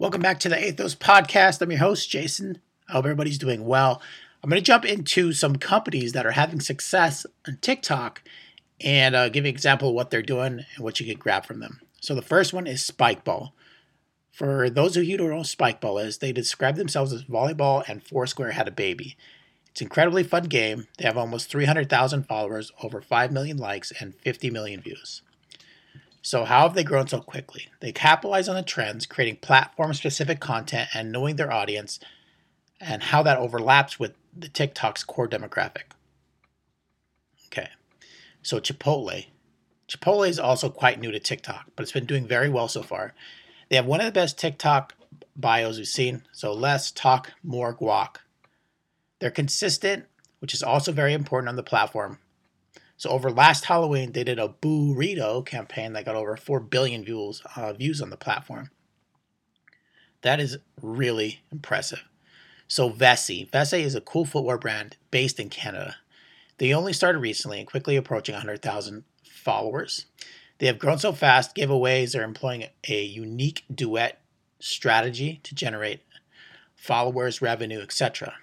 Welcome back to the Athos Podcast. I'm your host, Jason. I hope everybody's doing well. I'm going to jump into some companies that are having success on TikTok and uh, give you an example of what they're doing and what you can grab from them. So the first one is Spikeball. For those of you who don't know what Spikeball is, they describe themselves as volleyball and Foursquare had a baby. It's an incredibly fun game. They have almost 300,000 followers, over 5 million likes, and 50 million views. So, how have they grown so quickly? They capitalize on the trends, creating platform specific content and knowing their audience and how that overlaps with the TikTok's core demographic. Okay, so Chipotle. Chipotle is also quite new to TikTok, but it's been doing very well so far. They have one of the best TikTok bios we've seen, so less talk, more guac. They're consistent, which is also very important on the platform, so over last Halloween, they did a burrito campaign that got over 4 billion views, uh, views on the platform. That is really impressive. So Vessi. Vessi is a cool footwear brand based in Canada. They only started recently and quickly approaching 100,000 followers. They have grown so fast, giveaways are employing a unique duet strategy to generate followers, revenue, etc.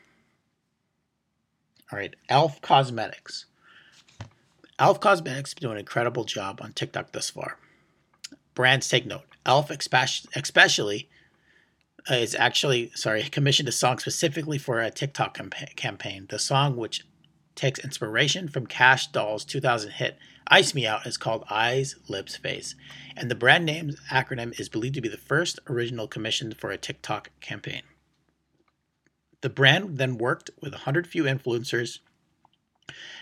All right, Elf Cosmetics. Elf Cosmetics been doing an incredible job on TikTok thus far. Brands take note. Elf, especially, uh, is actually sorry commissioned a song specifically for a TikTok campaign. The song, which takes inspiration from Kash Doll's 2000 hit "Ice Me Out," is called "Eyes, Lips, Face," and the brand name acronym is believed to be the first original commissioned for a TikTok campaign. The brand then worked with 100 few influencers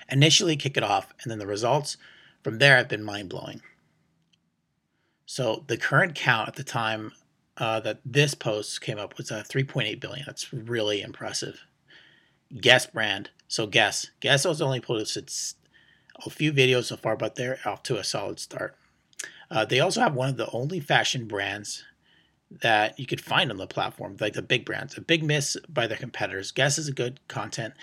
initially kick it off, and then the results from there have been mind blowing. So the current count at the time uh, that this post came up was uh, 3.8 billion. That's really impressive. Guess brand. So guess. Guess has only posted a few videos so far, but they're off to a solid start. Uh, they also have one of the only fashion brands that you could find on the platform, like the big brands. A big miss by their competitors. Guess is a good content,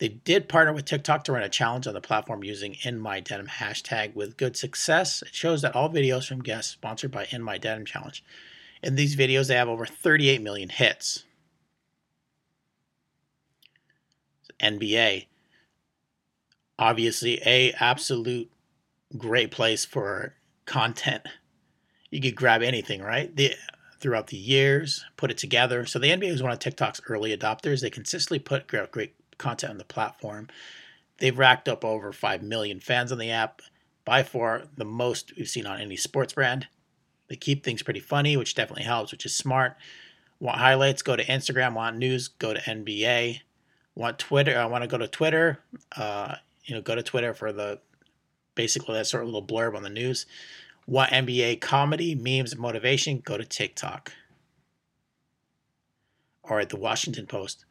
they did partner with TikTok to run a challenge on the platform using In My Denim hashtag with good success. It shows that all videos from guests sponsored by In My Denim Challenge. In these videos, they have over 38 million hits. NBA, obviously a absolute great place for content. You could grab anything, right? The, throughout the years, put it together. So the NBA was one of TikTok's early adopters. They consistently put great great content on the platform. They've racked up over 5 million fans on the app, by far the most we've seen on any sports brand. They keep things pretty funny, which definitely helps, which is smart. Want highlights? Go to Instagram. Want news? Go to NBA. Want Twitter? I want to go to Twitter. Uh, you know, go to Twitter for the basically that sort of little blurb on the news. Want NBA comedy, memes, motivation? Go to TikTok. All right, the Washington Post.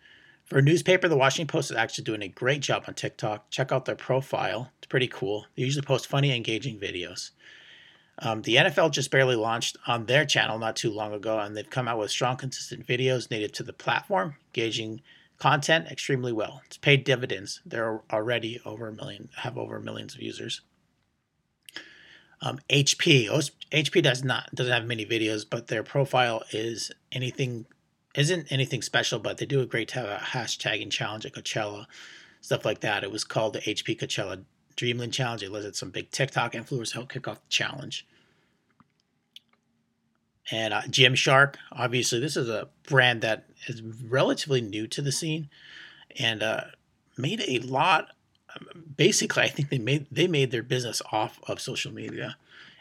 For a newspaper, the Washington Post is actually doing a great job on TikTok. Check out their profile, it's pretty cool. They usually post funny, engaging videos. Um, the NFL just barely launched on their channel not too long ago, and they've come out with strong, consistent videos native to the platform, engaging content extremely well. It's paid dividends. They're already over a million, have over millions of users. Um, HP, HP does not doesn't have many videos, but their profile is anything isn't anything special, but they do a great hashtagging challenge at Coachella, stuff like that. It was called the HP Coachella Dreamland Challenge. It listed some big TikTok influencers help kick off the challenge. And uh, Gymshark, obviously, this is a brand that is relatively new to the scene, and uh, made a lot. Basically, I think they made they made their business off of social media.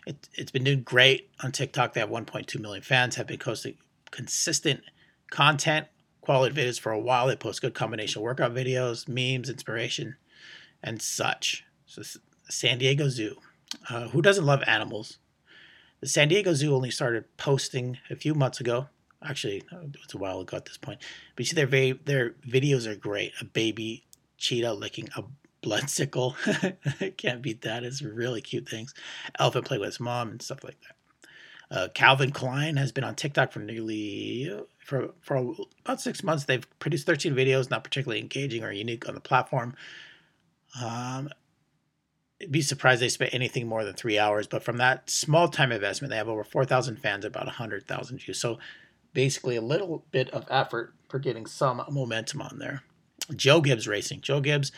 It, it's been doing great on TikTok. They have 1.2 million fans. Have been posting consistent content, quality videos for a while. They post good combination workout videos, memes, inspiration, and such. So, San Diego Zoo. Uh, who doesn't love animals? The San Diego Zoo only started posting a few months ago. Actually, it was a while ago at this point. But you see, their their videos are great. A baby cheetah licking a blood sickle. Can't beat that. It's really cute things. Elephant play with his mom and stuff like that. Uh, Calvin Klein has been on TikTok for nearly for for about six months. They've produced 13 videos, not particularly engaging or unique on the platform. Um, be surprised they spent anything more than three hours, but from that small time investment, they have over 4,000 fans, about 100,000 views. So basically a little bit of effort for getting some momentum on there. Joe Gibbs Racing. Joe Gibbs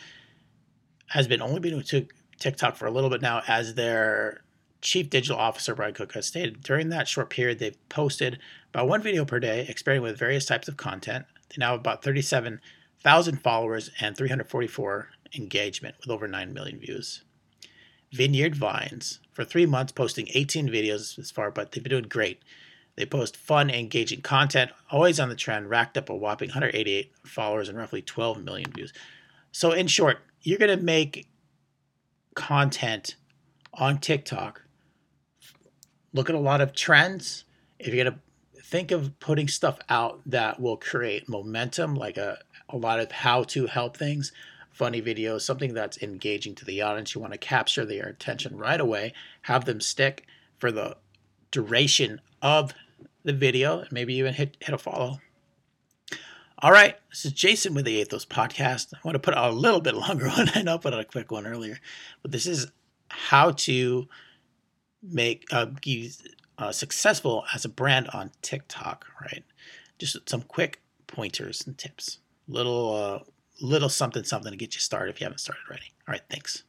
has been only been to TikTok for a little bit now as their chief digital officer, Brian Cook, has stated. During that short period, they've posted about one video per day, experimenting with various types of content. They now have about 37,000 followers and 344 engagement with over 9 million views. Vineyard Vines, for three months, posting 18 videos this far, but they've been doing great. They post fun, engaging content, always on the trend, racked up a whopping 188 followers and roughly 12 million views. So, in short, you're going to make content on TikTok, look at a lot of trends. If you're going to think of putting stuff out that will create momentum, like a, a lot of how to help things, funny videos, something that's engaging to the audience, you want to capture their attention right away, have them stick for the duration of the video, and maybe even hit, hit a follow. All right, this is Jason with the Athos Podcast. I want to put a little bit longer one. I know I put out a quick one earlier, but this is how to make uh, be uh, successful as a brand on TikTok. Right, just some quick pointers and tips. Little uh, little something something to get you started if you haven't started already. All right, thanks.